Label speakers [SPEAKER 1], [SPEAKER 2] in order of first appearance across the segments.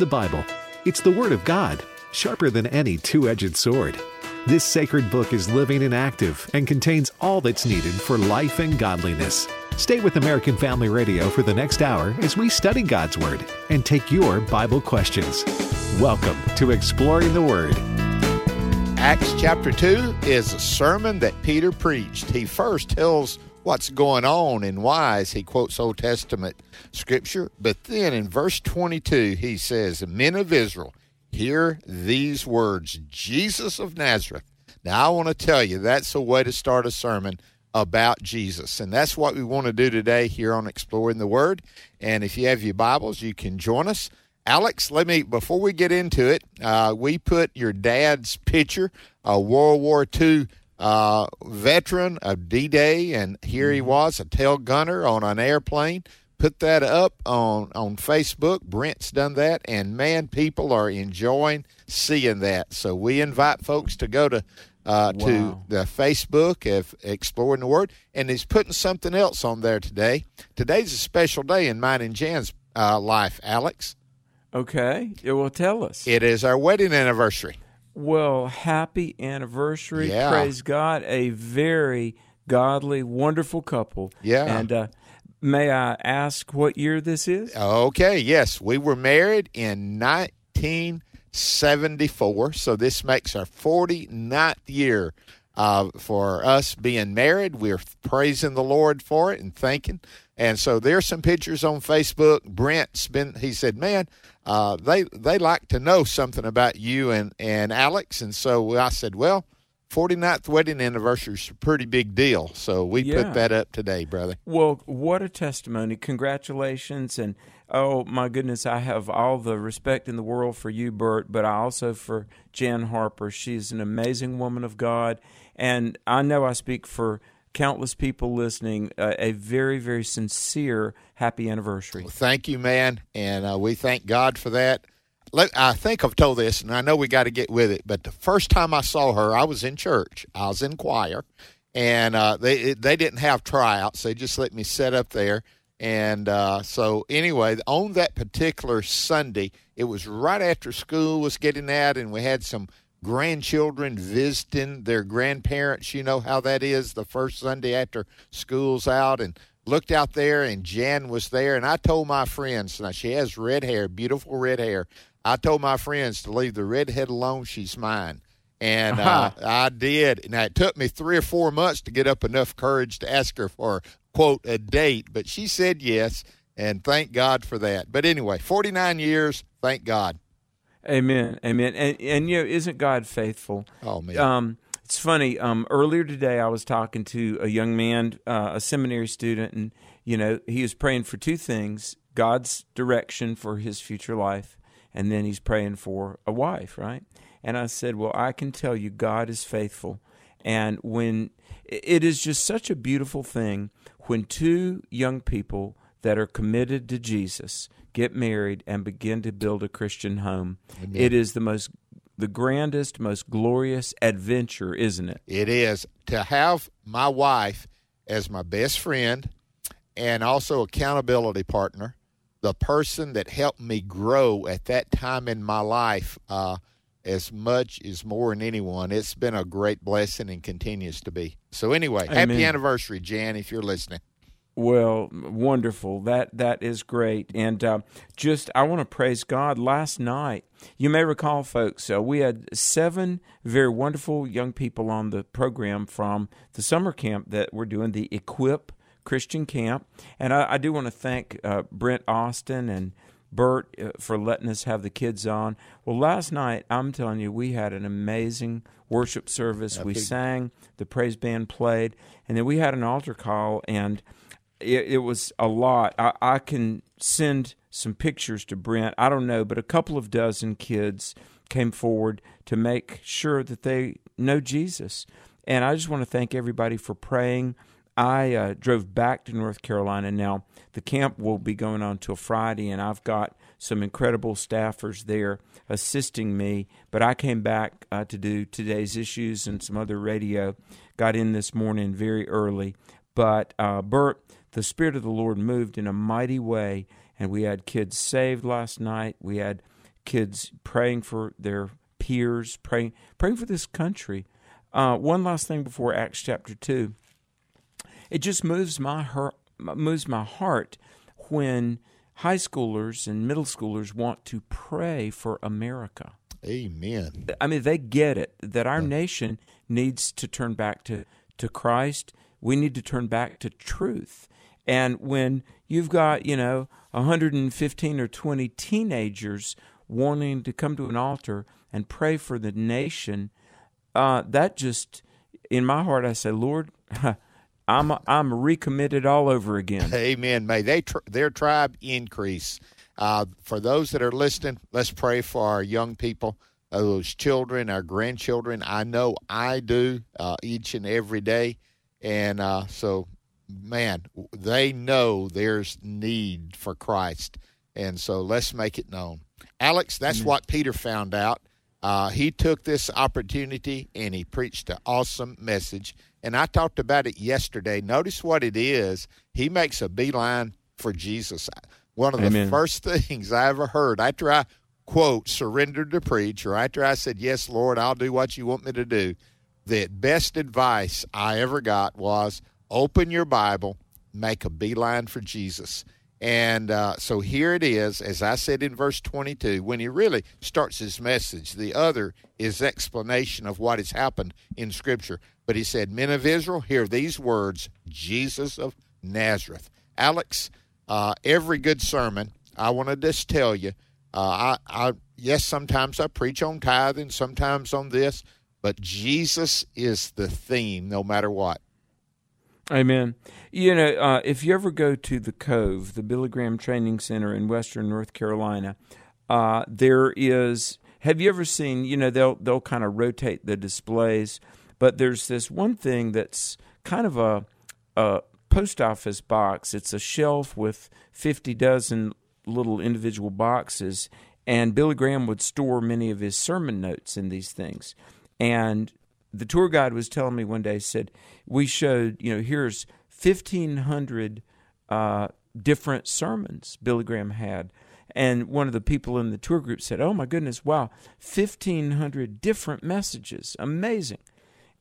[SPEAKER 1] The Bible. It's the Word of God, sharper than any two edged sword. This sacred book is living and active and contains all that's needed for life and godliness. Stay with American Family Radio for the next hour as we study God's Word and take your Bible questions. Welcome to Exploring the Word.
[SPEAKER 2] Acts chapter 2 is a sermon that Peter preached. He first tells what's going on and why as he quotes Old Testament scripture, but then in verse 22 he says, Men of Israel, hear these words Jesus of Nazareth. Now, I want to tell you, that's a way to start a sermon about Jesus. And that's what we want to do today here on Exploring the Word. And if you have your Bibles, you can join us. Alex, let me, before we get into it, uh, we put your dad's picture, a World War II uh, veteran of D Day, and here he
[SPEAKER 3] Mm-hmm.
[SPEAKER 2] was, a tail gunner on an airplane. Put that up on, on Facebook. Brent's done that, and man, people are enjoying seeing that. So we invite folks to go to uh, to the Facebook of Exploring the Word, and he's putting something else on there today. Today's a special day in mine and Jan's uh, life, Alex.
[SPEAKER 3] Okay. Yeah, will tell us.
[SPEAKER 2] It is our wedding anniversary.
[SPEAKER 3] Well, happy anniversary.
[SPEAKER 2] Yeah.
[SPEAKER 3] Praise God. A very godly, wonderful couple.
[SPEAKER 2] Yeah.
[SPEAKER 3] And uh, may I ask what year this is?
[SPEAKER 2] Okay, yes, we were married in 1974, so this makes our 49th year uh, for us being married. We're praising the Lord for it and thanking. And so there's some pictures on Facebook. Brent's been, he said, man, uh, they they like to know something about you and, and Alex. And so I said, well, 49th wedding anniversary is a pretty big deal. So we
[SPEAKER 3] Yeah.
[SPEAKER 2] put that up today, brother.
[SPEAKER 3] Well, what a testimony. Congratulations. And oh, my goodness, I have all the respect in the world for you, Bert, but I also for Jan Harper. She's an amazing woman of God. And I know I speak for countless people listening. Uh, a very, very sincere happy anniversary.
[SPEAKER 2] Well, thank you, man, and uh, we thank God for that. Let, I think I've told this, and I know we got to get with it. But the first time I saw her, I was in church. I was in choir, and uh, they they didn't have tryouts. They just let me set up there. And uh, so, anyway, on that particular Sunday, it was right after school was getting out, and we had some grandchildren visiting their grandparents. You know how that is the first Sunday after school's out, and looked out there, and Jan was there. And I told my friends, now she has red hair, beautiful red hair. I told my friends to leave the redhead alone. She's mine. And uh, I did. Now, it took me three or four months to get up enough courage to ask her for, quote, a date, but she said yes. And thank God for that. But anyway, 49 years, thank God.
[SPEAKER 3] Amen. Amen. And, and you know, isn't God faithful?
[SPEAKER 2] Oh, man.
[SPEAKER 3] Um, it's funny. Um, earlier today, I was talking to a young man, uh, a seminary student, and you know, he was praying for two things: God's direction for his future life, and then he's praying for a wife, right? And I said, "Well, I can tell you, God is faithful, and when it is just such a beautiful thing when two young people that are committed to Jesus get married and begin to build a Christian home. It is the most the grandest, most glorious adventure, isn't it?
[SPEAKER 2] It is to have my wife as my best friend and also accountability partner, the person that helped me grow at that time in my life uh, as much as more than anyone. It's been a great blessing and continues to be. So, anyway,
[SPEAKER 3] Amen.
[SPEAKER 2] happy anniversary, Jan, if you're listening.
[SPEAKER 3] Well, wonderful. That that is great. And uh, just, I want to praise God. Last night, you may recall, folks, uh, we had seven very wonderful young people on the program from the summer camp that we're doing, the Equip Christian Camp. And I, I do want to thank uh, Brent Austin and Bert uh, for letting us have the kids on. Well, last night, I'm telling you, we had an amazing worship service. we sang, the praise band played, and then we had an altar call, and it, it was a lot. I, I can send some pictures to Brent. I don't know, but a couple of dozen kids came forward to make sure that they know Jesus. And I just want to thank everybody for praying. I uh, drove back to North Carolina. Now, the camp will be going on till Friday, and I've got some incredible staffers there assisting me. But I came back uh, to do today's issues and some other radio. Got in this morning very early. But, uh, Bert, the Spirit of the Lord moved in a mighty way, and we had kids saved last night. We had kids praying for their peers, praying praying for this country. Uh, one last thing before Acts chapter two. It just moves my heart, moves my heart when high schoolers and middle schoolers want to pray for America.
[SPEAKER 2] Amen.
[SPEAKER 3] I mean, they get it that our nation needs to turn back to, to Christ. We need to turn back to truth. And when you've got, you know, 115 or 20 teenagers wanting to come to an altar and pray for the nation, uh, that just, in my heart, I say, Lord, I'm I'm recommitted all over again.
[SPEAKER 2] Amen. May they tr- their tribe increase. Uh, for those that are listening, let's pray for our young people, those children, our grandchildren. I know I do uh, each and every day, and uh, so man, they know there's need for Christ, and so let's make it known. Alex, that's Amen. what Peter found out. Uh, he took this opportunity and he preached an awesome message and I talked about it yesterday. Notice what it is. He makes a beeline for Jesus. One of the first things I ever heard after I, quote, surrendered to preach, or after I said, Yes, Lord, I'll do what you want me to do, the best advice I ever got was open your Bible, make a beeline for Jesus. And uh, so here it is, as I said in verse 22, when he really starts his message. The other is explanation of what has happened in Scripture. But he said, Men of Israel, hear these words Jesus of Nazareth. Alex, uh, every good sermon, I want to just tell you, uh, I, I yes, sometimes I preach on tithing, sometimes on this, but Jesus is the theme no matter what.
[SPEAKER 3] Amen. You know, uh, if you ever go to the Cove, the Billy Graham Training Center in Western North Carolina, uh, there is. Have you ever seen? You know, they'll they'll kind of rotate the displays, but there's this one thing that's kind of a, a post office box. It's a shelf with fifty dozen little individual boxes, and Billy Graham would store many of his sermon notes in these things, and the tour guide was telling me one day said we showed you know here's 1500 uh, different sermons billy graham had. And one of the people in the tour group said oh my goodness wow 1500 different messages. Amazing.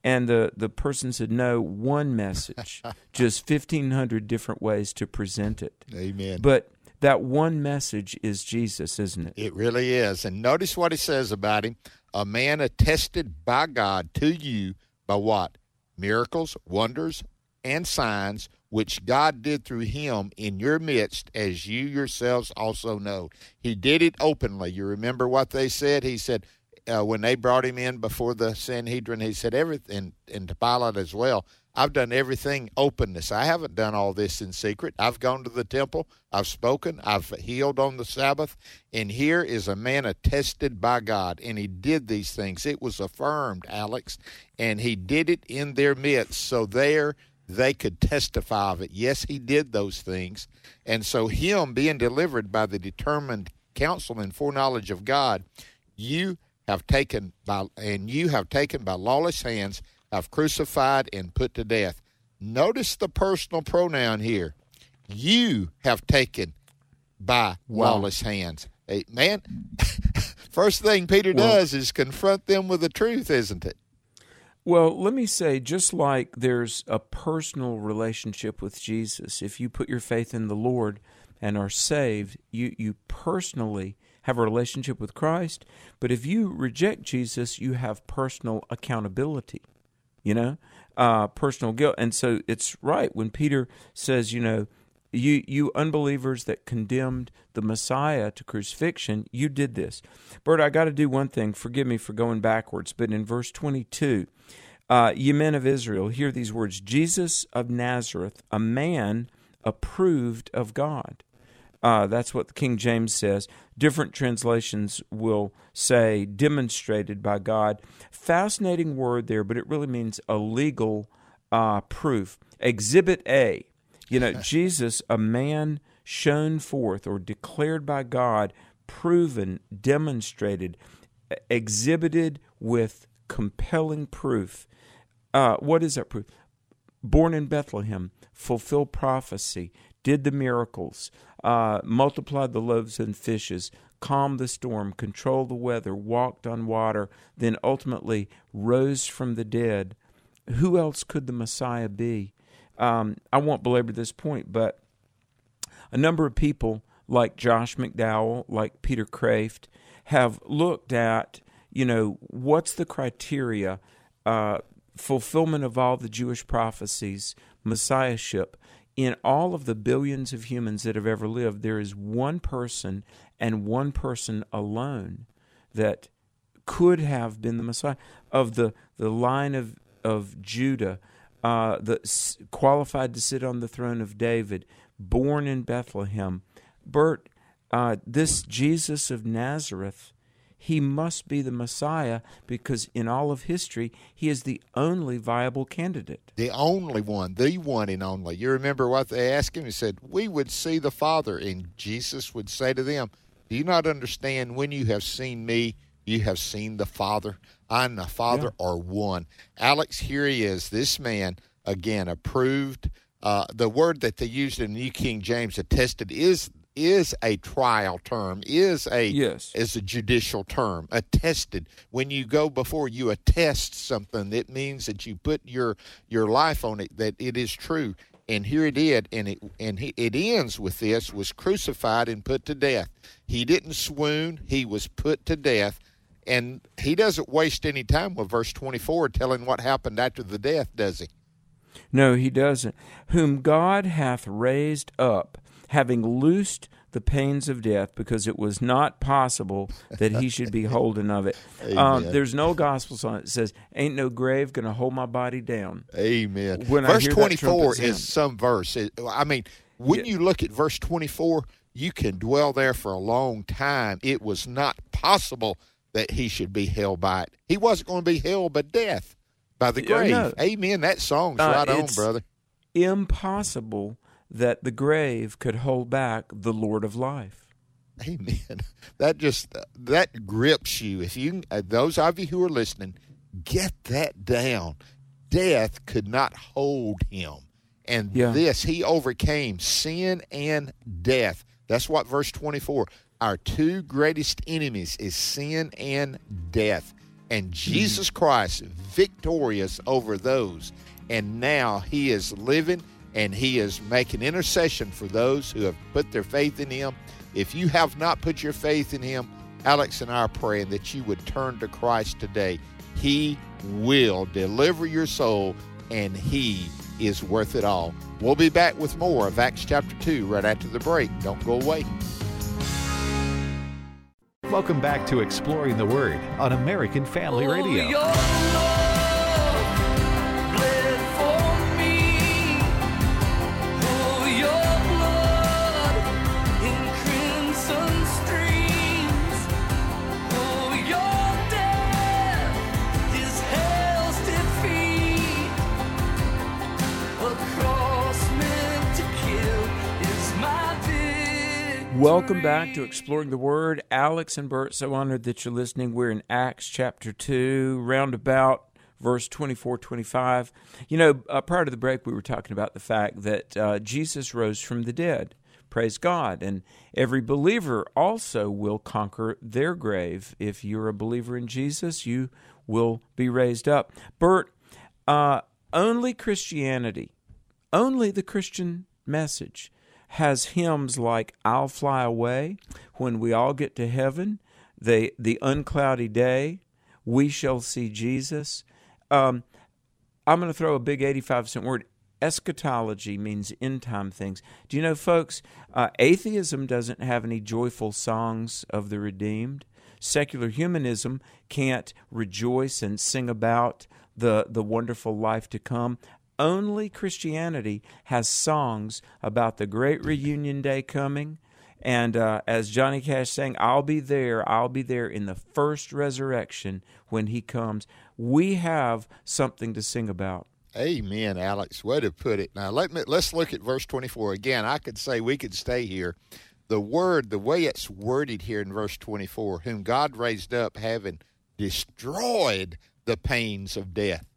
[SPEAKER 3] And the, the person said no one message just 1500 different ways to present it.
[SPEAKER 2] Amen.
[SPEAKER 3] But that one message is jesus isn't it?
[SPEAKER 2] It really is. And notice what he says about him a man attested by God to you by what? Miracles, wonders, and signs which God did through him in your midst, as you yourselves also know. He did it openly. You remember what they said? He said, uh, when they brought him in before the Sanhedrin, he said everything, and to Pilate as well. I've done everything openness. I haven't done all this in secret. I've gone to the temple. I've spoken. I've healed on the Sabbath. And here is a man attested by God, and he did these things. It was affirmed, Alex, and he did it in their midst. So there they could testify of it. Yes, he did those things. And so, him being delivered by the determined counsel and foreknowledge of God, you have taken by, and you have taken by lawless hands have crucified and put to death. Notice the personal pronoun here. You have taken by wow. lawless hands. Hey, man, first thing Peter well, does is confront them with the truth, isn't it?
[SPEAKER 3] Well, let me say, just like there's a personal relationship with Jesus, if you put your faith in the Lord and are saved, you, you personally have a relationship with Christ. But if you reject Jesus, you have personal accountability you know, uh, personal guilt. And so it's right when Peter says, you know, you you unbelievers that condemned the Messiah to crucifixion, you did this. Bert, I got to do one thing. Forgive me for going backwards, but in verse 22, uh, ye men of Israel, hear these words Jesus of Nazareth, a man approved of God. Uh, that's what the King James says. Different translations will say demonstrated by God. Fascinating word there, but it really means a legal uh, proof. Exhibit A. You know, Jesus, a man shown forth or declared by God, proven, demonstrated, exhibited with compelling proof. Uh, what is that proof? Born in Bethlehem, fulfill prophecy, did the miracles, uh, multiplied the loaves and fishes, calmed the storm, controlled the weather, walked on water, then ultimately rose from the dead, who else could the Messiah be? Um, I won't belabor this point, but a number of people like Josh McDowell, like Peter Kreeft, have looked at, you know, what's the criteria, uh, fulfillment of all the Jewish prophecies, messiahship. In all of the billions of humans that have ever lived, there is one person and one person alone that could have been the Messiah of the, the line of of Judah, uh, the qualified to sit on the throne of David, born in Bethlehem. Bert, uh, this Jesus of Nazareth, he must be the Messiah because in all of history, he is the only viable candidate.
[SPEAKER 2] The only one, the one and only. You remember what they asked him? He said, We would see the Father. And Jesus would say to them, Do you not understand when you have seen me? You have seen the Father. I and the Father yeah. are one. Alex, here he is. This man, again, approved. Uh, the word that they used in the New King James, attested, is is a trial term, is a
[SPEAKER 3] yes.
[SPEAKER 2] is a judicial term. Attested. When you go before you attest something, it means that you put your your life on it that it is true. And here it did, and it and he, it ends with this: was crucified and put to death. He didn't swoon; he was put to death and he doesn't waste any time with verse 24 telling what happened after the death, does he?
[SPEAKER 3] No, he doesn't. Whom God hath raised up, having loosed the pains of death, because it was not possible that he should be holden of it. Um, there's no gospel song that says, Ain't no grave going to hold my body down.
[SPEAKER 2] Amen. When verse 24 is some verse. I mean, when yeah. you look at verse 24, you can dwell there for a long time. It was not possible that he should be held by it. He wasn't going to be held by death, by the grave. No. Amen. That song's uh, right on, brother.
[SPEAKER 3] Impossible that the grave could hold back the Lord of life.
[SPEAKER 2] Amen. That just that grips you. If you uh, those of you who are listening, get that down. Death could not hold him. And yeah. this he overcame sin and death. That's what verse 24 our two greatest enemies is sin and death. And Jesus Christ victorious over those. And now he is living and he is making intercession for those who have put their faith in him. If you have not put your faith in him, Alex and I are praying that you would turn to Christ today. He will deliver your soul and he is worth it all. We'll be back with more of Acts chapter 2 right after the break. Don't go away.
[SPEAKER 1] Welcome back to Exploring the Word on American Family Radio.
[SPEAKER 3] Oh, Welcome back to Exploring the Word. Alex and Bert, so honored that you're listening. We're in Acts chapter 2, roundabout verse 24 25. You know, uh, prior to the break, we were talking about the fact that uh, Jesus rose from the dead. Praise God. And every believer also will conquer their grave. If you're a believer in Jesus, you will be raised up. Bert, uh, only Christianity, only the Christian message has hymns like I'll Fly Away, When We All Get to Heaven, The, the Uncloudy Day, We Shall See Jesus. Um, I'm going to throw a big 85 cent word. Eschatology means end time things. Do you know, folks, uh, atheism doesn't have any joyful songs of the redeemed. Secular humanism can't rejoice and sing about the, the wonderful life to come only Christianity has songs about the great reunion day coming. And uh, as Johnny Cash sang, I'll be there, I'll be there in the first resurrection when he comes. We have something to sing about.
[SPEAKER 2] Amen, Alex. Way to put it. Now let me let's look at verse twenty four again. I could say we could stay here. The word, the way it's worded here in verse twenty four, whom God raised up, having destroyed the pains of death.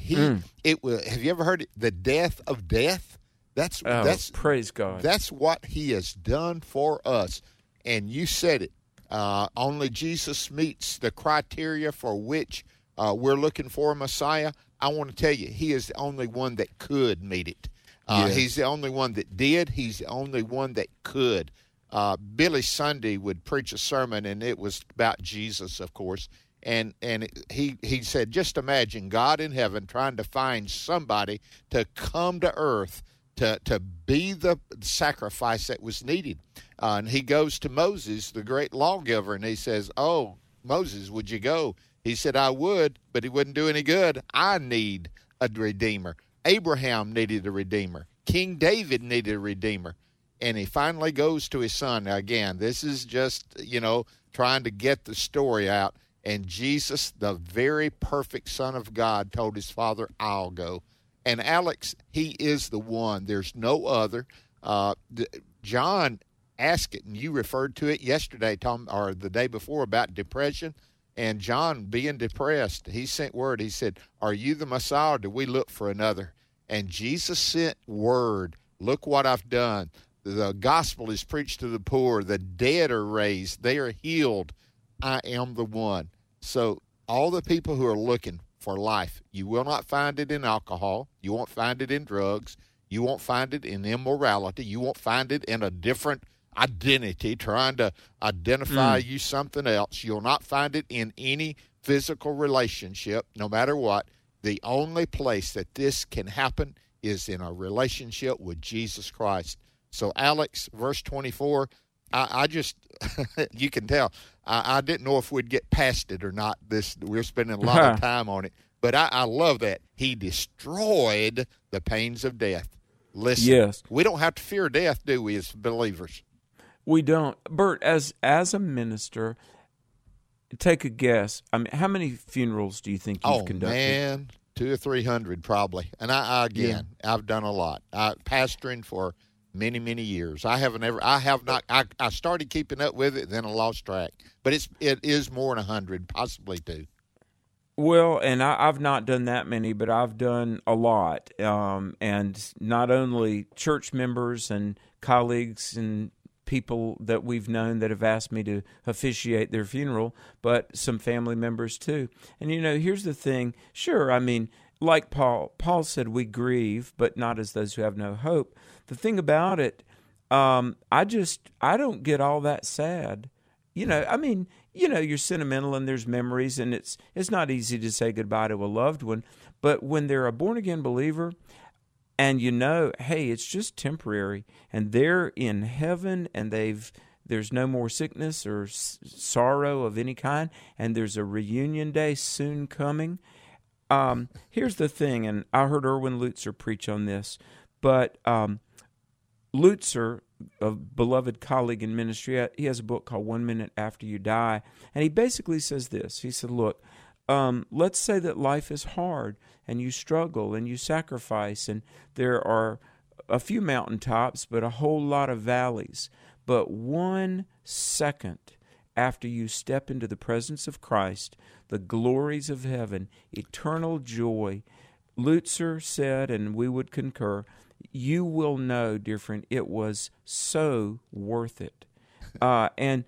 [SPEAKER 2] He mm. it was. Have you ever heard it? The death of death. That's
[SPEAKER 3] Oh,
[SPEAKER 2] that's
[SPEAKER 3] praise God.
[SPEAKER 2] that's what He has done for us. And you said it. Uh, only Jesus meets the criteria for which uh, we're looking for a Messiah. I want to tell you, He is the only one that could meet it. Uh,
[SPEAKER 3] Yes.
[SPEAKER 2] He's the only one that did. He's the only one that could. Uh, Billy Sunday would preach a sermon, and it was about Jesus, of course. And and he he said, just imagine God in heaven trying to find somebody to come to earth to to be the sacrifice that was needed. Uh, and he goes to Moses, the great lawgiver, and he says, "Oh, Moses, would you go?" He said, "I would, but it wouldn't do any good. I need a redeemer. Abraham needed a redeemer. King David needed a redeemer." And he finally goes to his son. Now, again, this is just you know trying to get the story out. And Jesus, the very perfect Son of God, told his father, "I'll go." And Alex, he is the one. There's no other. Uh, John asked it, and you referred to it yesterday, Tom, or the day before about depression. And John, being depressed, he sent word. He said, "Are you the Messiah, do we look for another?" And Jesus sent word. Look what I've done. The gospel is preached to the poor. The dead are raised. They are healed. I am the one. So all the people who are looking for life, you will not find it in alcohol. You won't find it in drugs. You won't find it in immorality. You won't find it in a different identity trying to identify hmm. you something else. You'll not find it in any physical relationship, no matter what. The only place that this can happen is in a relationship with Jesus Christ. So, Alex, verse 24, I, I just, you can tell, I, I didn't know if we'd get past it or not. This We're spending a lot of time on it. But I, I love that. He destroyed the pains of death. Listen,
[SPEAKER 3] Yes.
[SPEAKER 2] we don't have to fear death, do we, as believers?
[SPEAKER 3] We don't, Bert. As as a minister, take a guess. I mean, how many funerals do you think you've
[SPEAKER 2] oh,
[SPEAKER 3] conducted?
[SPEAKER 2] man, two or three hundred probably. And I, I again, I've done a lot. I pastoring for many, many years. I haven't ever, I have not, I, I started keeping up with it, then I lost track. But it's, it is more than a hundred, possibly two.
[SPEAKER 3] Well, and I, I've not done that many, but I've done a lot. Um, and not only church members and colleagues and people that we've known that have asked me to officiate their funeral, but some family members too. And you know, here's the thing sure, I mean, like Paul, Paul said, we grieve, but not as those who have no hope. The thing about it, um, I just, I don't get all that sad. You know, I mean, you know, you're sentimental and there's memories, and it's it's not easy to say goodbye to a loved one. But when they're a born again believer, and you know, hey, it's just temporary, and they're in heaven, and they've there's no more sickness or s- sorrow of any kind, and there's a reunion day soon coming. Um, here's the thing, and I heard Erwin Lutzer preach on this, but um, Lutzer, a beloved colleague in ministry, he has a book called One Minute After You Die. And he basically says this He said, Look, um, let's say that life is hard and you struggle and you sacrifice, and there are a few mountaintops, but a whole lot of valleys. But one second after you step into the presence of Christ, the glories of heaven, eternal joy, Lutzer said, and we would concur, you will know, dear friend, it was so worth it. Uh, and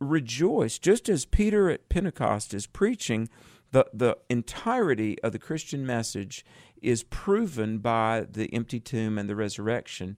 [SPEAKER 3] rejoice, just as Peter at Pentecost is preaching, the, the entirety of the Christian message is proven by the empty tomb and the resurrection.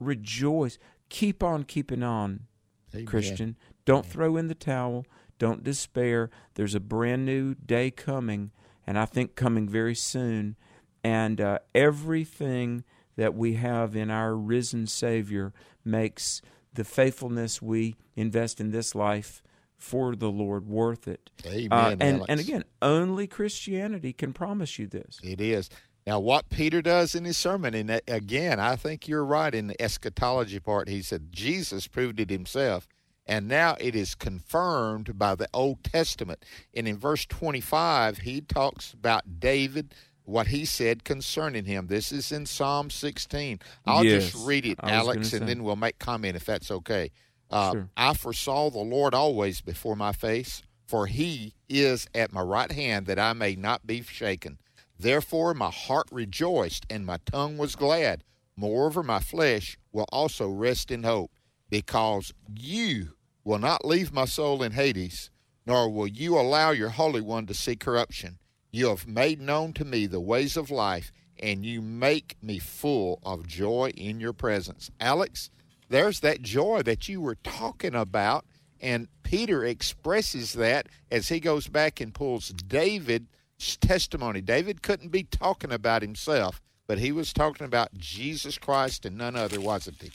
[SPEAKER 3] Rejoice. Keep on keeping on,
[SPEAKER 2] Amen.
[SPEAKER 3] Christian. Don't throw in the towel. Don't despair. There's a brand new day coming, and I think coming very soon. And uh, everything that we have in our risen Savior makes the faithfulness we invest in this life for the Lord worth it.
[SPEAKER 2] Amen,
[SPEAKER 3] Uh, and
[SPEAKER 2] Alex.
[SPEAKER 3] and again, only Christianity can promise you this.
[SPEAKER 2] It is. Now, what Peter does in his sermon, and again, I think you're right in the eschatology part. He said Jesus proved it himself, and now it is confirmed by the Old Testament. And in verse 25, he talks about David, what he said concerning him. This is in Psalm 16. I'll
[SPEAKER 3] Yes,
[SPEAKER 2] just read it, Alex, and then we'll make comment if that's okay. Uh,
[SPEAKER 3] Sure.
[SPEAKER 2] I foresaw the Lord always before my face, for he is at my right hand that I may not be shaken. Therefore my heart rejoiced and my tongue was glad. Moreover, my flesh will also rest in hope, because you will not leave my soul in Hades, nor will you allow your Holy One to see corruption. You have made known to me the ways of life, and you make me full of joy in your presence. Alex, there's that joy that you were talking about, and Peter expresses that as he goes back and pulls David's testimony. David couldn't be talking about himself, but he was talking about Jesus Christ and none other, wasn't he?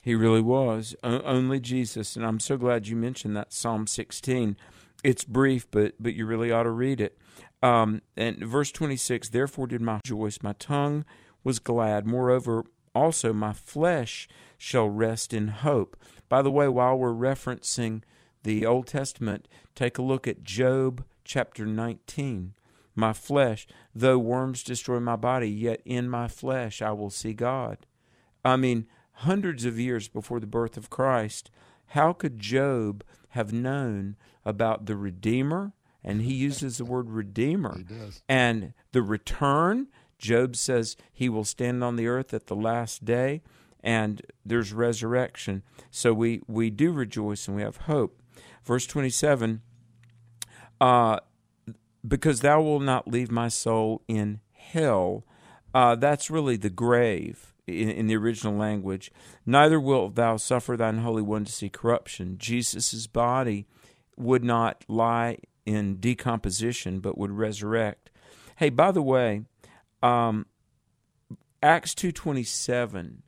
[SPEAKER 3] He really was. O- only Jesus. And I'm so glad you mentioned that Psalm 16. It's brief, but but you really ought to read it. Um, and verse 26 Therefore did my rejoice, my tongue was glad. Moreover, also my flesh shall rest in hope. By the way, while we're referencing the Old Testament, take a look at Job chapter 19. My flesh, though worms destroy my body, yet in my flesh I will see God. I mean, hundreds of years before the birth of Christ, how could Job have known about the Redeemer? And he uses the word Redeemer. And the return, Job says he will stand on the earth at the last day, and there's resurrection. So we, we do rejoice and we have hope. Verse 27 uh, Because thou wilt not leave my soul in hell. Uh, that's really the grave in, in the original language. Neither wilt thou suffer thine Holy One to see corruption. Jesus' body would not lie in decomposition, but would resurrect. Hey, by the way, um, Acts two twenty seven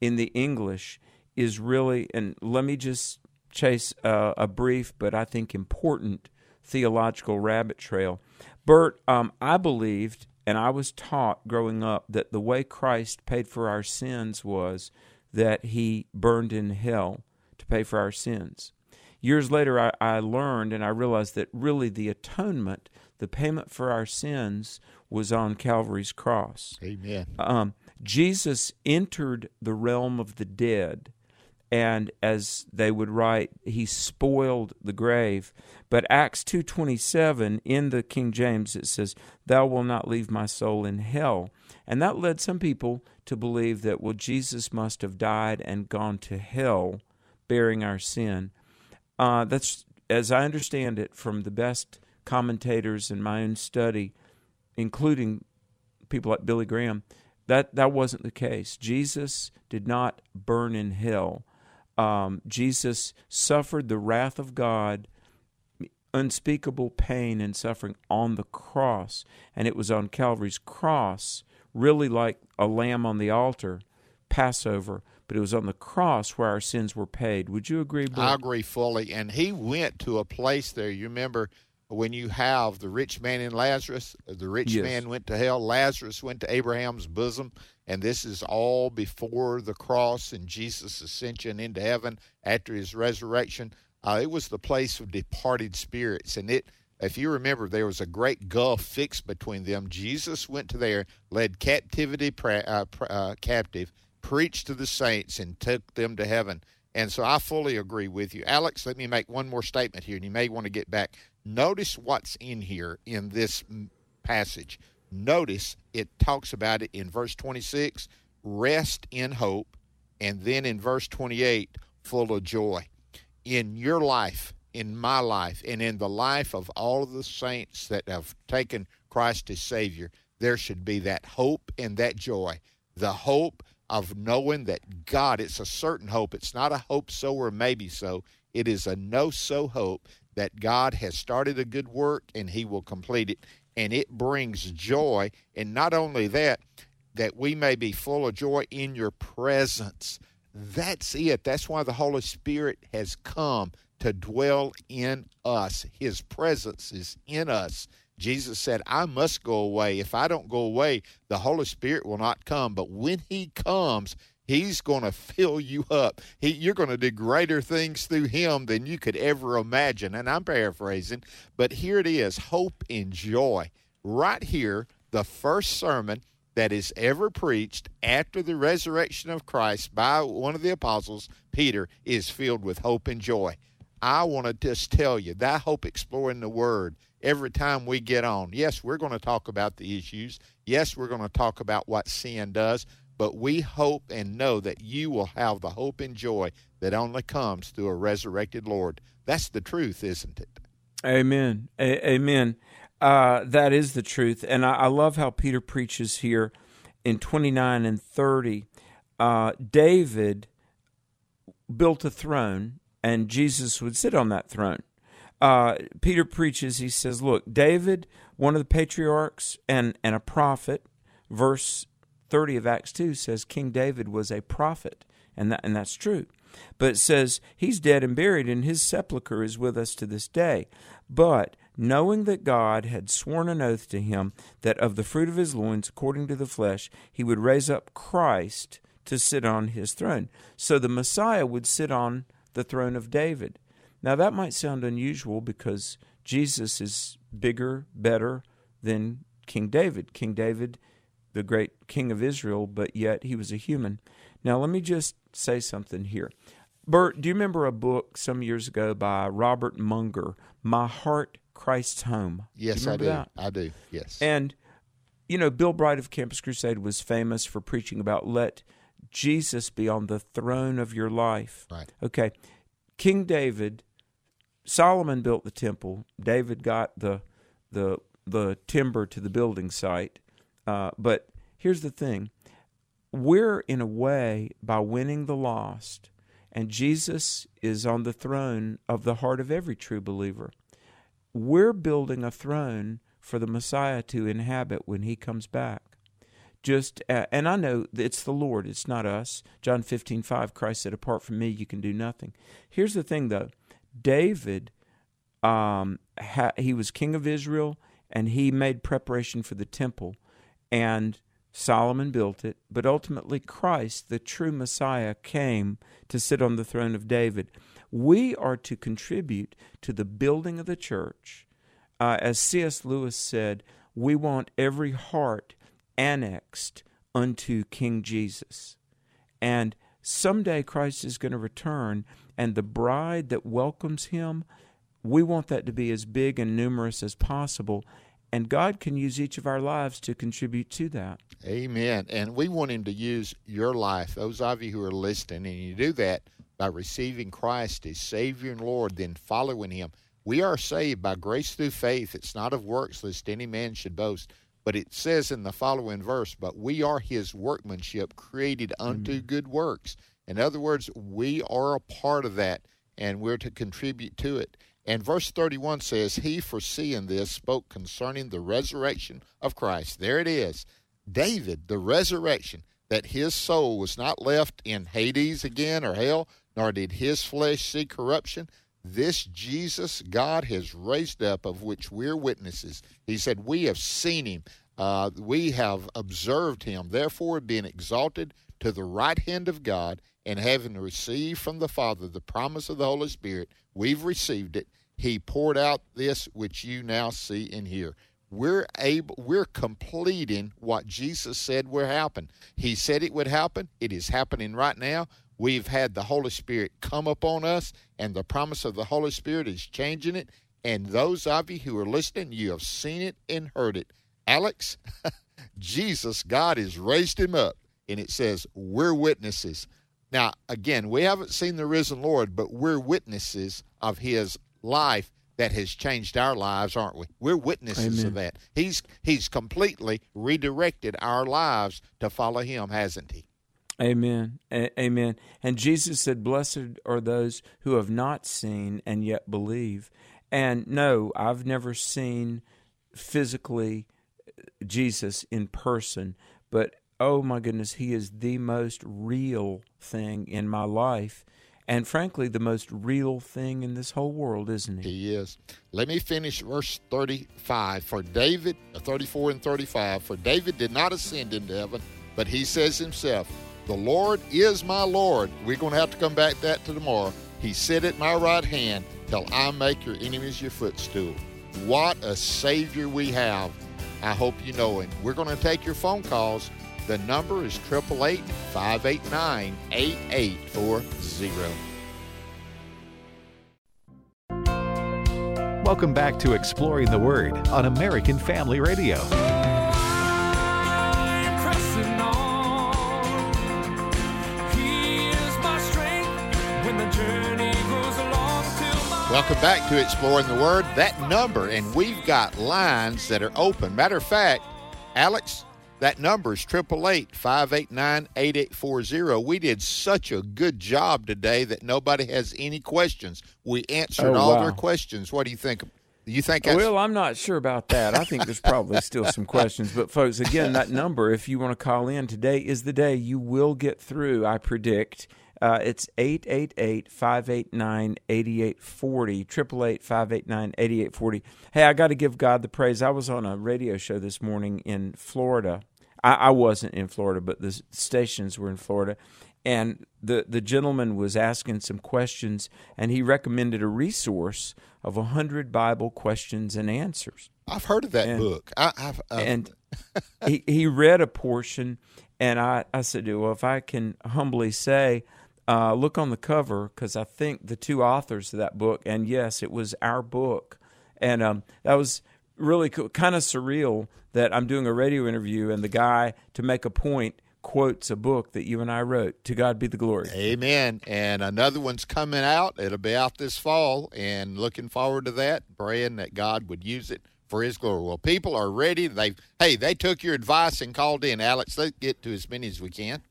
[SPEAKER 3] in the English is really, and let me just chase a brief but I think important theological rabbit trail. Bert, um, I believed and I was taught growing up that the way Christ paid for our sins was that he burned in hell to pay for our sins. Years later, I, I learned and I realized that really the atonement, the payment for our sins, was on Calvary's cross.
[SPEAKER 2] Amen.
[SPEAKER 3] Um, Jesus entered the realm of the dead, and as they would write, he spoiled the grave. But Acts two twenty seven in the King James it says, "Thou wilt not leave my soul in hell," and that led some people to believe that well Jesus must have died and gone to hell, bearing our sin. Uh, that's as I understand it from the best commentators in my own study, including people like Billy Graham. That that wasn't the case. Jesus did not burn in hell. Um, Jesus suffered the wrath of God, unspeakable pain and suffering on the cross, and it was on Calvary's cross, really like a lamb on the altar, Passover. But it was on the cross where our sins were paid. Would you agree, Bill?
[SPEAKER 2] I agree fully. And he went to a place there. You remember when you have the rich man in Lazarus, the rich
[SPEAKER 3] Yes.
[SPEAKER 2] man went to hell, Lazarus went to Abraham's bosom, and this is all before the cross and Jesus' ascension into heaven after his resurrection. Uh, it was the place of departed spirits, and it. If you remember, there was a great gulf fixed between them. Jesus went to there, led captivity pra- uh, pr- uh, captive, preached to the saints, and took them to heaven. And so I fully agree with you. Alex, let me make one more statement here, and you may want to get back. Notice what's in here in this passage. Notice it talks about it in verse 26 rest in hope, and then in verse 28 full of joy. In your life, in my life, and in the life of all of the saints that have taken Christ as Savior, there should be that hope and that joy. The hope of knowing that God, it's a certain hope. It's not a hope so or maybe so. It is a know so hope that God has started a good work and He will complete it. And it brings joy. And not only that, that we may be full of joy in your presence. That's it. That's why the Holy Spirit has come to dwell in us. His presence is in us. Jesus said, I must go away. If I don't go away, the Holy Spirit will not come. But when He comes, He's going to fill you up. He, you're going to do greater things through Him than you could ever imagine. And I'm paraphrasing, but here it is hope and joy. Right here, the first sermon that is ever preached after the resurrection of Christ by one of the apostles, Peter, is filled with hope and joy. I want to just tell you that Hope Exploring the Word every time we get on. Yes, we're going to talk about the issues. Yes, we're going to talk about what sin does. But we hope and know that you will have the hope and joy that only comes through a resurrected Lord. That's the truth, isn't it?
[SPEAKER 3] Amen. A- amen. Uh, that is the truth. And I, I, love how Peter preaches here in 29 and 30. Uh, David built a throne, and Jesus would sit on that throne. Uh, Peter preaches, he says, Look, David, one of the patriarchs and, and a prophet, verse 30 of Acts 2 says King David was a prophet, and, that, and that's true. But it says he's dead and buried, and his sepulchre is with us to this day. But knowing that God had sworn an oath to him that of the fruit of his loins, according to the flesh, he would raise up Christ to sit on his throne. So the Messiah would sit on the throne of David. Now that might sound unusual because Jesus is bigger, better than King David. King David, the great king of Israel, but yet he was a human. Now let me just say something here. Bert, do you remember a book some years ago by Robert Munger, My Heart, Christ's Home?
[SPEAKER 2] Yes,
[SPEAKER 3] do
[SPEAKER 2] I do.
[SPEAKER 3] That?
[SPEAKER 2] I do, yes.
[SPEAKER 3] And, you know, Bill Bright of Campus Crusade was famous for preaching about let Jesus be on the throne of your life.
[SPEAKER 2] Right.
[SPEAKER 3] Okay. King David, Solomon built the temple. David got the the the timber to the building site. Uh, but here's the thing: we're in a way by winning the lost, and Jesus is on the throne of the heart of every true believer. We're building a throne for the Messiah to inhabit when He comes back just uh, and I know it's the Lord, it's not us. John 15, 5, Christ said, Apart from me, you can do nothing. Here's the thing though David, um, ha- he was king of Israel and he made preparation for the temple, and Solomon built it, but ultimately Christ, the true Messiah, came to sit on the throne of David. We are to contribute to the building of the church. Uh, as C.S. Lewis said, we want every heart annexed unto King Jesus. And someday Christ is going to return, and the bride that welcomes him, we want that to be as big and numerous as possible. And God can use each of our lives to contribute to that.
[SPEAKER 2] Amen. And we want Him to use your life, those of you who are listening, and you do that by receiving Christ as Savior and Lord, then following Him. We are saved by grace through faith. It's not of works, lest any man should boast. But it says in the following verse, but we are his workmanship created unto Amen. good works. In other words, we are a part of that and we're to contribute to it. And verse 31 says, He foreseeing this spoke concerning the resurrection of Christ. There it is. David, the resurrection, that his soul was not left in Hades again or hell, nor did his flesh see corruption. This Jesus God has raised up, of which we're witnesses. He said, We have seen him, uh, we have observed him, therefore, being exalted to the right hand of God, and having received from the Father the promise of the Holy Spirit, we've received it. He poured out this which you now see and hear. We're able, we're completing what Jesus said would happen. He said it would happen. It is happening right now. We've had the Holy Spirit come upon us, and the promise of the Holy Spirit is changing it. And those of you who are listening, you have seen it and heard it. Alex, Jesus, God has raised him up, and it says, We're witnesses. Now, again, we haven't seen the risen Lord, but we're witnesses of his life that has changed our lives, aren't we? We're witnesses Amen. of that. He's he's completely redirected our lives to follow him, hasn't he?
[SPEAKER 3] Amen. A- amen. And Jesus said, Blessed are those who have not seen and yet believe. And no, I've never seen physically Jesus in person, but oh my goodness, he is the most real thing in my life. And frankly, the most real thing in this whole world, isn't he?
[SPEAKER 2] He is. Let me finish verse 35. For David, uh, 34 and 35, for David did not ascend into heaven, but he says himself, the Lord is my Lord. We're going to have to come back to that to tomorrow. He sit at my right hand till I make your enemies your footstool. What a Savior we have. I hope you know him. We're going to take your phone calls. The number is 888 589 8840.
[SPEAKER 1] Welcome back to Exploring the Word on American Family Radio.
[SPEAKER 2] Welcome back to Exploring the Word. That number, and we've got lines that are open. Matter of fact, Alex that number is 888 589 8840. We did such a good job today that nobody has any questions. We answered
[SPEAKER 3] Oh,
[SPEAKER 2] all
[SPEAKER 3] wow.
[SPEAKER 2] their questions. What do you think? You think that's
[SPEAKER 3] Well, I'm not sure about that. I think there's probably still some questions. But, folks, again, that number, if you want to call in, today is the day you will get through, I predict. Uh, it's 888 589 8840, 888 589 8840. Hey, I got to give God the praise. I was on a radio show this morning in Florida. I, I wasn't in Florida, but the stations were in Florida. And the, the gentleman was asking some questions, and he recommended a resource of 100 Bible questions and answers
[SPEAKER 2] I've heard of that
[SPEAKER 3] And-
[SPEAKER 2] book. I, I've, uh,
[SPEAKER 3] and he he read a portion, and I I said, well, if I can humbly say, uh, look on the cover because I think the two authors of that book, and yes, it was our book, and um, that was really kind of surreal that I'm doing a radio interview and the guy to make a point quotes a book that you and I wrote. To God be the glory.
[SPEAKER 2] Amen. And another one's coming out. It'll be out this fall, and looking forward to that. Praying that God would use it for His glory. Well, people are ready. They hey, they took your advice and called in. Alex, let's get to as many as we can.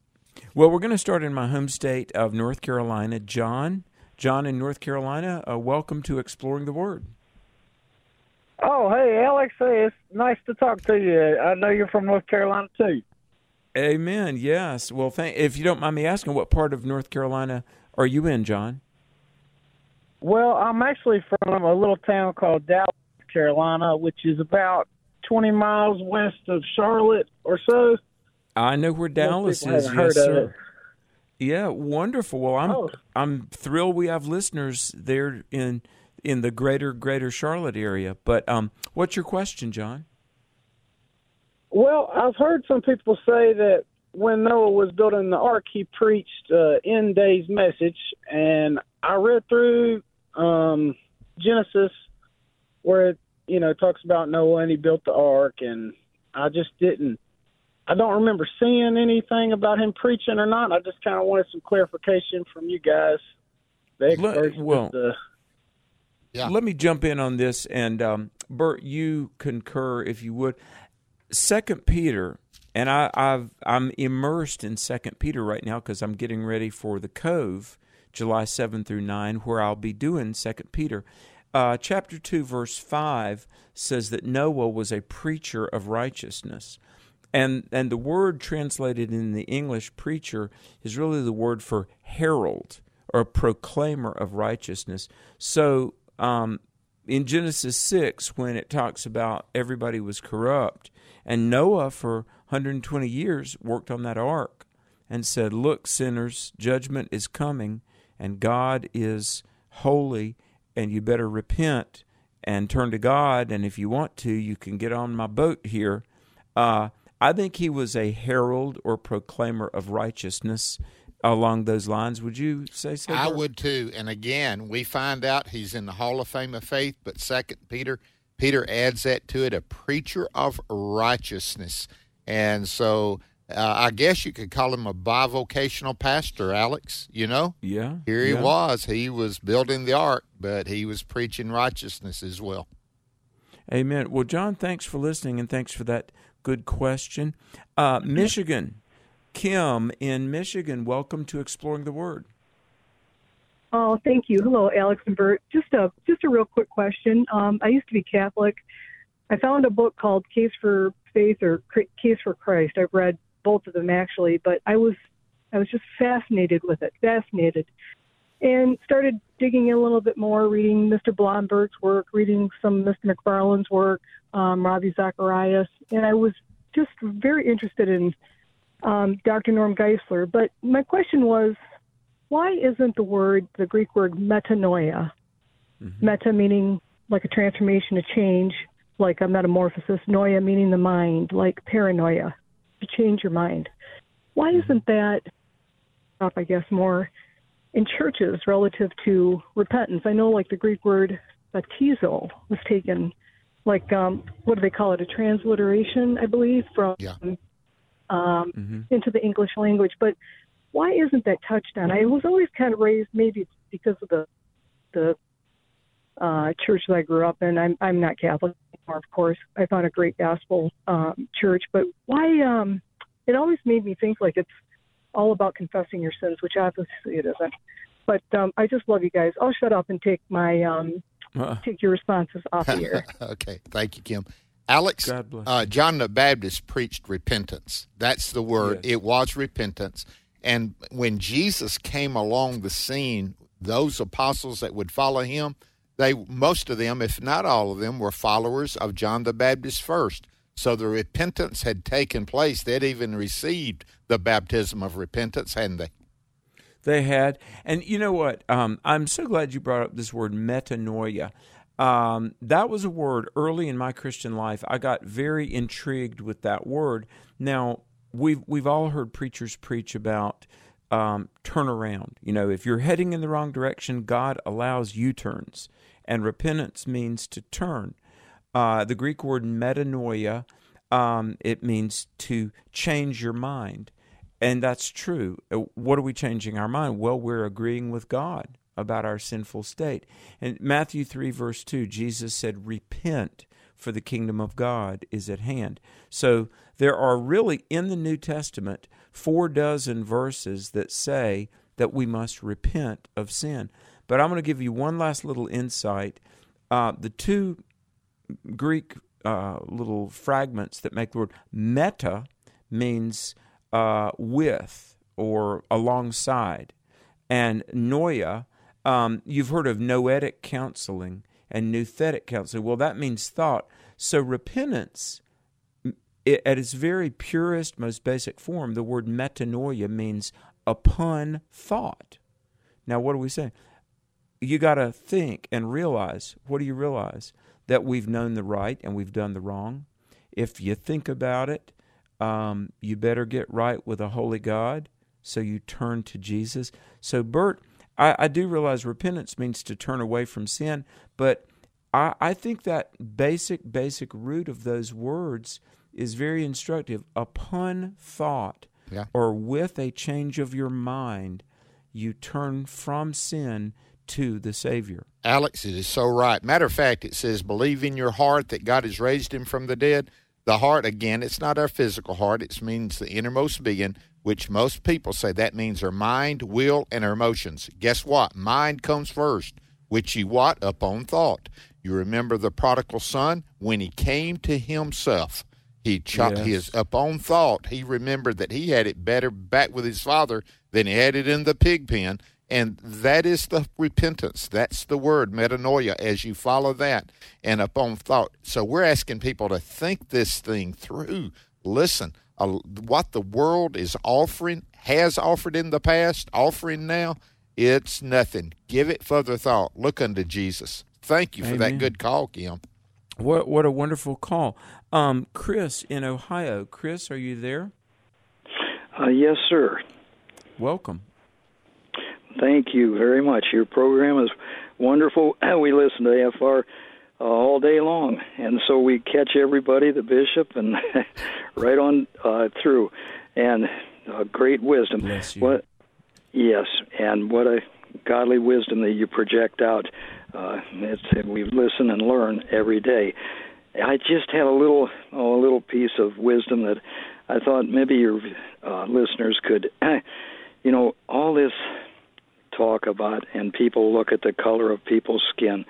[SPEAKER 3] Well, we're going to start in my home state of North Carolina. John, John in North Carolina, uh, welcome to Exploring the Word.
[SPEAKER 4] Oh, hey, Alex. It's nice to talk to you. I know you're from North Carolina too.
[SPEAKER 3] Amen. Yes. Well, thank, if you don't mind me asking, what part of North Carolina are you in, John?
[SPEAKER 4] Well, I'm actually from a little town called Dallas, Carolina, which is about 20 miles west of Charlotte or so.
[SPEAKER 3] I know where Dallas is. Yes, sir. Yeah, wonderful. Well, I'm
[SPEAKER 4] Oh.
[SPEAKER 3] I'm thrilled we have listeners there in in the greater greater Charlotte area. But um, what's your question, John?
[SPEAKER 4] Well, I've heard some people say that when Noah was building the ark, he preached uh, end days message, and I read through um, Genesis where it you know talks about Noah and he built the ark, and I just didn't. I don't remember seeing anything about him preaching or not. I just kind of wanted some clarification from you guys, the
[SPEAKER 3] Let-
[SPEAKER 4] experts.
[SPEAKER 3] well-
[SPEAKER 4] with, uh,
[SPEAKER 2] Yeah.
[SPEAKER 3] Let me jump in on this, and um, Bert, you concur if you would. Second Peter, and I, I've I'm immersed in Second Peter right now because I'm getting ready for the Cove, July seven through nine, where I'll be doing Second Peter. Uh, chapter two, verse five says that Noah was a preacher of righteousness, and and the word translated in the English preacher is really the word for herald or proclaimer of righteousness. So um, in Genesis 6, when it talks about everybody was corrupt, and Noah for 120 years worked on that ark and said, Look, sinners, judgment is coming, and God is holy, and you better repent and turn to God. And if you want to, you can get on my boat here. Uh, I think he was a herald or proclaimer of righteousness along those lines. Would you say so?
[SPEAKER 2] I would too. And again, we find out he's in the Hall of Fame of Faith, but second Peter, Peter adds that to it, a preacher of righteousness. And so uh, I guess you could call him a bivocational pastor, Alex, you know?
[SPEAKER 3] Yeah.
[SPEAKER 2] Here he
[SPEAKER 3] yeah.
[SPEAKER 2] was. He was building the ark, but he was preaching righteousness as well.
[SPEAKER 3] Amen. Well, John, thanks for listening and thanks for that good question. Uh, Michigan, Kim in Michigan, welcome to Exploring the Word.
[SPEAKER 5] Oh, thank you. Hello, Alex and Bert. Just a just a real quick question. Um, I used to be Catholic. I found a book called Case for Faith or Case for Christ. I've read both of them actually, but I was I was just fascinated with it, fascinated, and started digging in a little bit more, reading Mr. Blomberg's work, reading some Mr. McFarland's work, um, Ravi Zacharias, and I was just very interested in um, Dr. Norm Geisler. But my question was, why isn't the word, the Greek word metanoia, meta meaning like a transformation, a change, like a metamorphosis, noia meaning the mind, like paranoia, to change your mind. Why isn't that I guess, more in churches relative to repentance? I know like the Greek word baptizo was taken like um what do they call it, a transliteration, I believe, from
[SPEAKER 2] Yeah.
[SPEAKER 5] um
[SPEAKER 3] hmm
[SPEAKER 5] into the English language. But why isn't that touched on? I was always kind of raised maybe it's because of the the uh, church that I grew up in. I'm I'm not Catholic anymore, of course. I found a great gospel um, church, but why? Um, it always made me think like it's all about confessing your sins, which obviously it isn't. But um, I just love you guys. I'll shut up and take my um, uh. take your responses off the air.
[SPEAKER 2] okay, thank you, Kim. Alex,
[SPEAKER 3] uh,
[SPEAKER 2] John the Baptist preached repentance. That's the word. Yes. It was repentance. And when Jesus came along the scene, those apostles that would follow him, they most of them, if not all of them, were followers of John the Baptist first. So the repentance had taken place. They'd even received the baptism of repentance, hadn't they?
[SPEAKER 3] They had. And you know what? Um, I'm so glad you brought up this word metanoia. Um, that was a word early in my Christian life. I got very intrigued with that word. Now, we've, we've all heard preachers preach about um, turnaround. You know, if you're heading in the wrong direction, God allows U turns. And repentance means to turn. Uh, the Greek word metanoia, um, it means to change your mind. And that's true. Uh, what are we changing our mind? Well, we're agreeing with God about our sinful state. And Matthew 3, verse 2, Jesus said, Repent, for the kingdom of God is at hand. So there are really in the New Testament four dozen verses that say that we must repent of sin. But I'm going to give you one last little insight. Uh, the two Greek uh, little fragments that make the word meta means uh, with or alongside. And noia, um, you've heard of noetic counseling and nouthetic counseling. Well, that means thought. So repentance, it, at its very purest, most basic form, the word metanoia means upon thought. Now, what do we say? You got to think and realize. What do you realize? That we've known the right and we've done the wrong. If you think about it, um, you better get right with a holy God. So you turn to Jesus. So, Bert, I, I do realize repentance means to turn away from sin, but I, I think that basic, basic root of those words is very instructive. Upon thought
[SPEAKER 2] yeah.
[SPEAKER 3] or with a change of your mind, you turn from sin to the Savior.
[SPEAKER 2] Alex, it is so right. Matter of fact, it says, believe in your heart that God has raised him from the dead the heart, again, it's not our physical heart, it means the innermost being, which most people say that means our mind, will, and our emotions. Guess what? Mind comes first, which you what? Upon thought. You remember the prodigal son? When he came to himself, he ch- yes. his upon thought, he remembered that he had it better back with his father than he had it in the pig pen. And that is the repentance. That's the word, metanoia, as you follow that and upon thought. So we're asking people to think this thing through. Listen, uh, what the world is offering, has offered in the past, offering now, it's nothing. Give it further thought. Look unto Jesus. Thank you for that good call, Kim.
[SPEAKER 3] What what a wonderful call. Um, Chris in Ohio. Chris, are you there?
[SPEAKER 6] Uh, yes, sir.
[SPEAKER 3] Welcome.
[SPEAKER 6] Thank you very much. Your program is wonderful. We listen to AFR uh, all day long, and so we catch everybody, the bishop, and right on uh, through, and uh, great wisdom.
[SPEAKER 3] Bless you.
[SPEAKER 6] What? Yes, and what a godly wisdom that you project out. Uh, it's, we listen and learn every day. I just had a little, oh, a little piece of wisdom that I thought maybe your uh, listeners could, you know, all this talk about, and people look at the color of people's skin.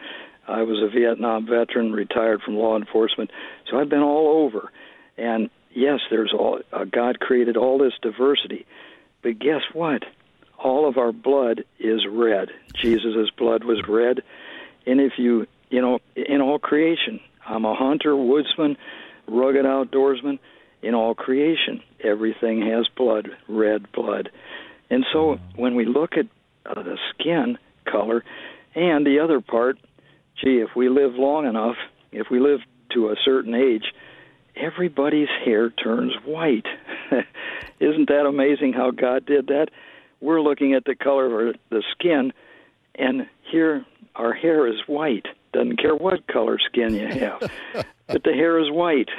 [SPEAKER 6] I was a Vietnam veteran, retired from law enforcement, so I've been all over. And yes, there's all uh, God created all this diversity, but guess what? All of our blood is red. Jesus' blood was red, and if you, you know, in all creation, I'm a hunter, woodsman, rugged outdoorsman. In all creation, everything has blood, red blood. And so when we look at uh, the skin color, and the other part, gee, if we live long enough, if we live to a certain age, everybody's hair turns white. Isn't that amazing how God did that? We're looking at the color of our, the skin, and here our hair is white. Doesn't care what color skin you have. but the hair is white.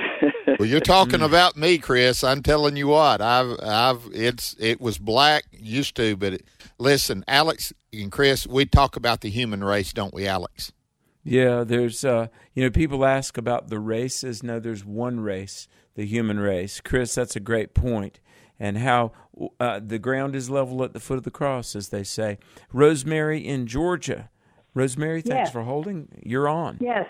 [SPEAKER 2] well, you're talking about me, Chris. I'm telling you what. I've, I've, it's, it was black used to, but it, listen, Alex and Chris, we talk about the human race, don't we, Alex?
[SPEAKER 3] Yeah, there's uh, you know people ask about the races. No, there's one race, the human race. Chris, that's a great point. point, and how uh, the ground is level at the foot of the cross, as they say. Rosemary in Georgia. Rosemary, thanks
[SPEAKER 7] Yes.
[SPEAKER 3] for holding. You're on.
[SPEAKER 7] Yes.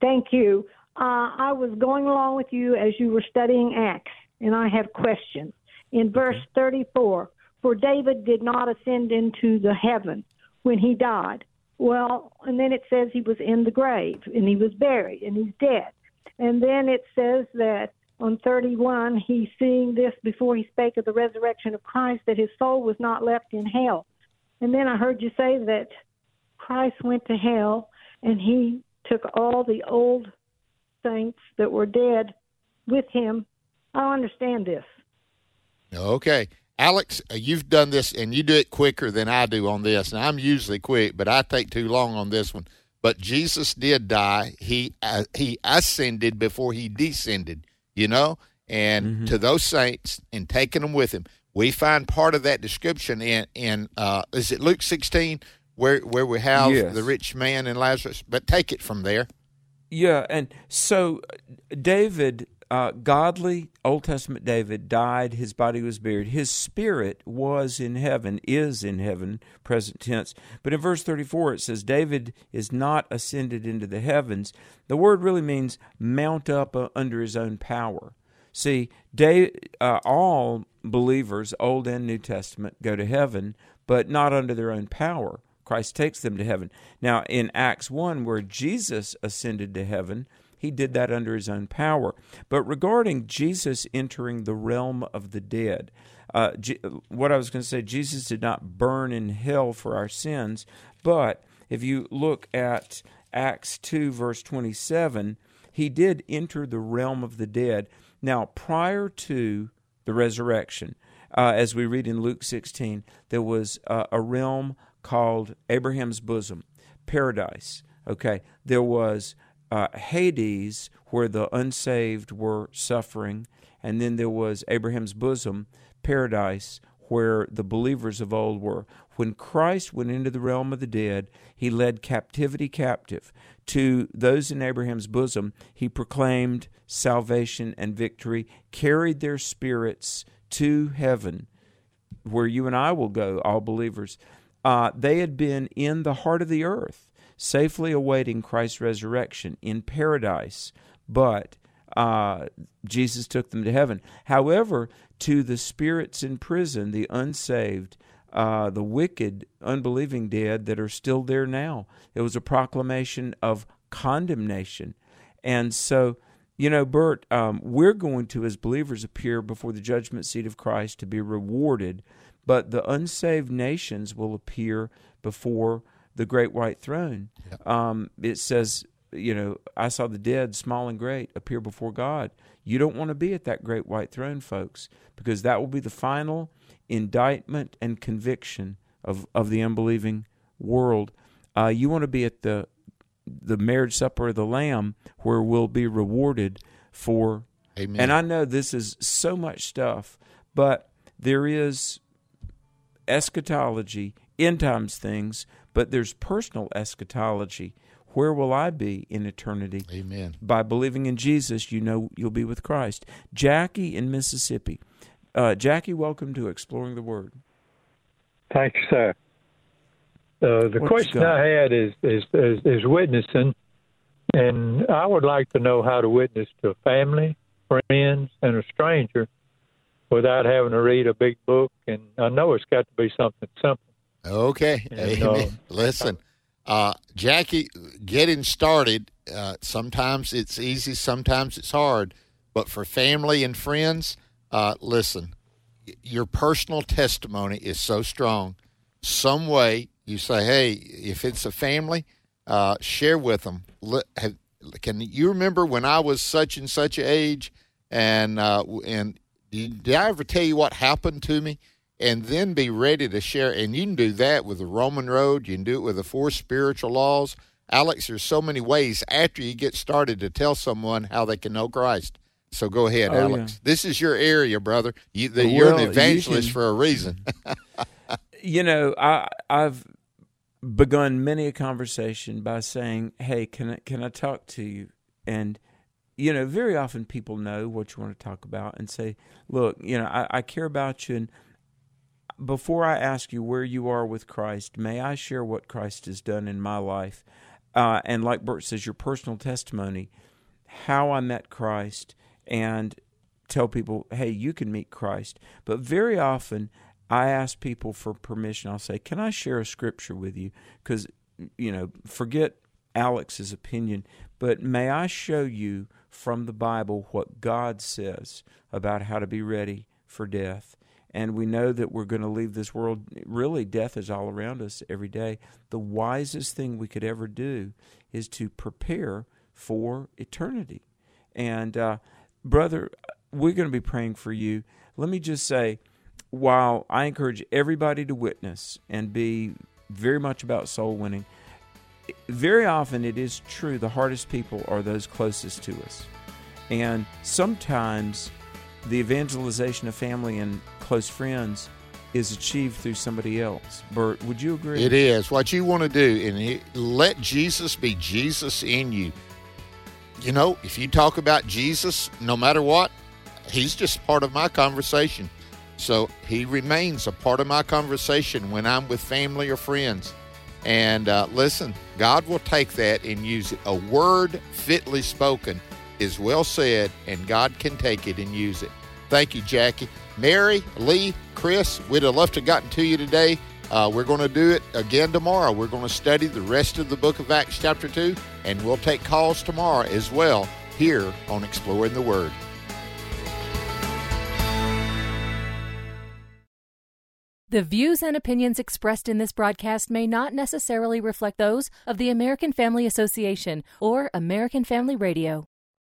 [SPEAKER 7] Thank you. Uh, I was going along with you as you were studying Acts, and I have questions. In verse 34, for David did not ascend into the heaven when he died. Well, and then it says he was in the grave, and he was buried, and he's dead. And then it says that on 31, he's seeing this before he spake of the resurrection of Christ, that his soul was not left in hell. And then I heard you say that Christ went to hell and he took all the old saints that were dead with him. I understand this.
[SPEAKER 2] Okay. Alex, uh, you've done this and you do it quicker than I do on this. And I'm usually quick, but I take too long on this one. But Jesus did die. He uh, he ascended before he descended, you know, and to those saints and taking them with him. We find part of that description in in uh, is it Luke 16 where where we have
[SPEAKER 3] Yes.
[SPEAKER 2] the rich man and Lazarus. But take it from there.
[SPEAKER 3] Yeah, and so uh, David, uh, godly Old Testament David, died. His body was buried. His spirit was in heaven, is in heaven, present tense. But in verse 34, it says, David is not ascended into the heavens. The word really means mount up uh, under his own power. See, Da- uh, all believers, Old and New Testament, go to heaven, but not under their own power. Christ takes them to heaven. Now, in Acts 1, where Jesus ascended to heaven, he did that under his own power. But regarding Jesus entering the realm of the dead, uh, Je- what I was going to say, Jesus did not burn in hell for our sins, but if you look at Acts 2, verse 27, he did enter the realm of the dead. Now, prior to the resurrection, uh, as we read in Luke 16, there was uh, a realm called Abraham's bosom, paradise. Okay, there was uh, Hades, where the unsaved were suffering, and then there was Abraham's bosom, paradise, where the believers of old were. When Christ went into the realm of the dead, he led captivity captive. To those in Abraham's bosom, he proclaimed salvation and victory, carried their spirits to heaven, where you and I will go, all believers. Uh, they had been in the heart of the earth, safely awaiting Christ's resurrection in paradise, but uh, Jesus took them to heaven. However, to the spirits in prison, the unsaved, uh, the wicked, unbelieving dead that are still there now, it was a proclamation of condemnation. And so, you know, Bert, um, we're going to, as believers, appear before the judgment seat of Christ to be rewarded, but the unsaved nations will appear before the great white throne. Um, it says, you know, I saw the dead, small and great, appear before God. You don't want to be at that great white throne, folks, because that will be the final indictment and conviction of, of the unbelieving world. Uh, you want to be at the the marriage supper of the Lamb, where we'll be rewarded for.
[SPEAKER 2] Amen.
[SPEAKER 3] And I know this is so much stuff, but there is eschatology, end times things, but there's personal eschatology. Where will I be in eternity?
[SPEAKER 2] Amen.
[SPEAKER 3] By believing in Jesus, you know you'll be with Christ. Jackie in Mississippi. Uh, Jackie, welcome to Exploring the Word.
[SPEAKER 8] Thank you, sir. Uh, the
[SPEAKER 3] What you
[SPEAKER 8] question? I had is, is is is witnessing, and I would like to know how to witness to family, friends, and a stranger without having to read a big book. And I know it's got to be something simple.
[SPEAKER 2] Okay.
[SPEAKER 8] And, uh,
[SPEAKER 2] Listen, uh, Jackie, getting started, uh, sometimes it's easy, sometimes it's hard. But for family and friends, uh, listen, your personal testimony is so strong. Some way you say, hey, if it's a family, uh, share with them. Can you remember when I was such and such age, and uh, and did I ever tell you what happened to me? And then be ready to share. And you can do that with the Roman Road. You can do it with the four spiritual laws. Alex, there's so many ways after you get started to tell someone how they can know Christ. So go ahead,
[SPEAKER 3] Oh,
[SPEAKER 2] Alex.
[SPEAKER 3] yeah.
[SPEAKER 2] This is your area, brother. You, the, you're
[SPEAKER 3] Well,
[SPEAKER 2] an
[SPEAKER 3] you
[SPEAKER 2] evangelist
[SPEAKER 3] can-
[SPEAKER 2] for a reason.
[SPEAKER 3] you know, I, I've begun many a conversation by saying, "Hey, can I, can I talk to you?" And you know, very often people know what you want to talk about and say, "Look, you know, I, I care about you." And before I ask you where you are with Christ, may I share what Christ has done in my life? Uh, and like Bert says, your personal testimony, how I met Christ, and tell people, hey, you can meet Christ. But very often, I ask people for permission. I'll say, can I share a scripture with you? Because, you know, forget Alex's opinion, but may I show you from the Bible what God says about how to be ready for death? And we know that we're going to leave this world. Really, death is all around us every day. The wisest thing we could ever do is to prepare for eternity. And, uh, brother, we're going to be praying for you. Let me just say, while I encourage everybody to witness and be very much about soul winning, very often it is true the hardest people are those closest to us. And sometimes the evangelization of family and close friends is achieved through somebody else. Bert, would you agree?
[SPEAKER 2] It is. What you want to do, and he, let Jesus be Jesus in you. You know, if you talk about Jesus, no matter what, he's just part of my conversation. So he remains a part of my conversation when I'm with family or friends. And uh, listen, God will take that and use it. A word fitly spoken is well said, and God can take it and use it. Thank you, Jackie. Mary, Lee, Chris, we'd have loved to have gotten to you today. Uh, we're going to do it again tomorrow. We're going to study the rest of the book of Acts, chapter 2, and we'll take calls tomorrow as well here on Exploring the Word.
[SPEAKER 9] The views and opinions expressed in this broadcast may not necessarily reflect those of the American Family Association or American Family Radio.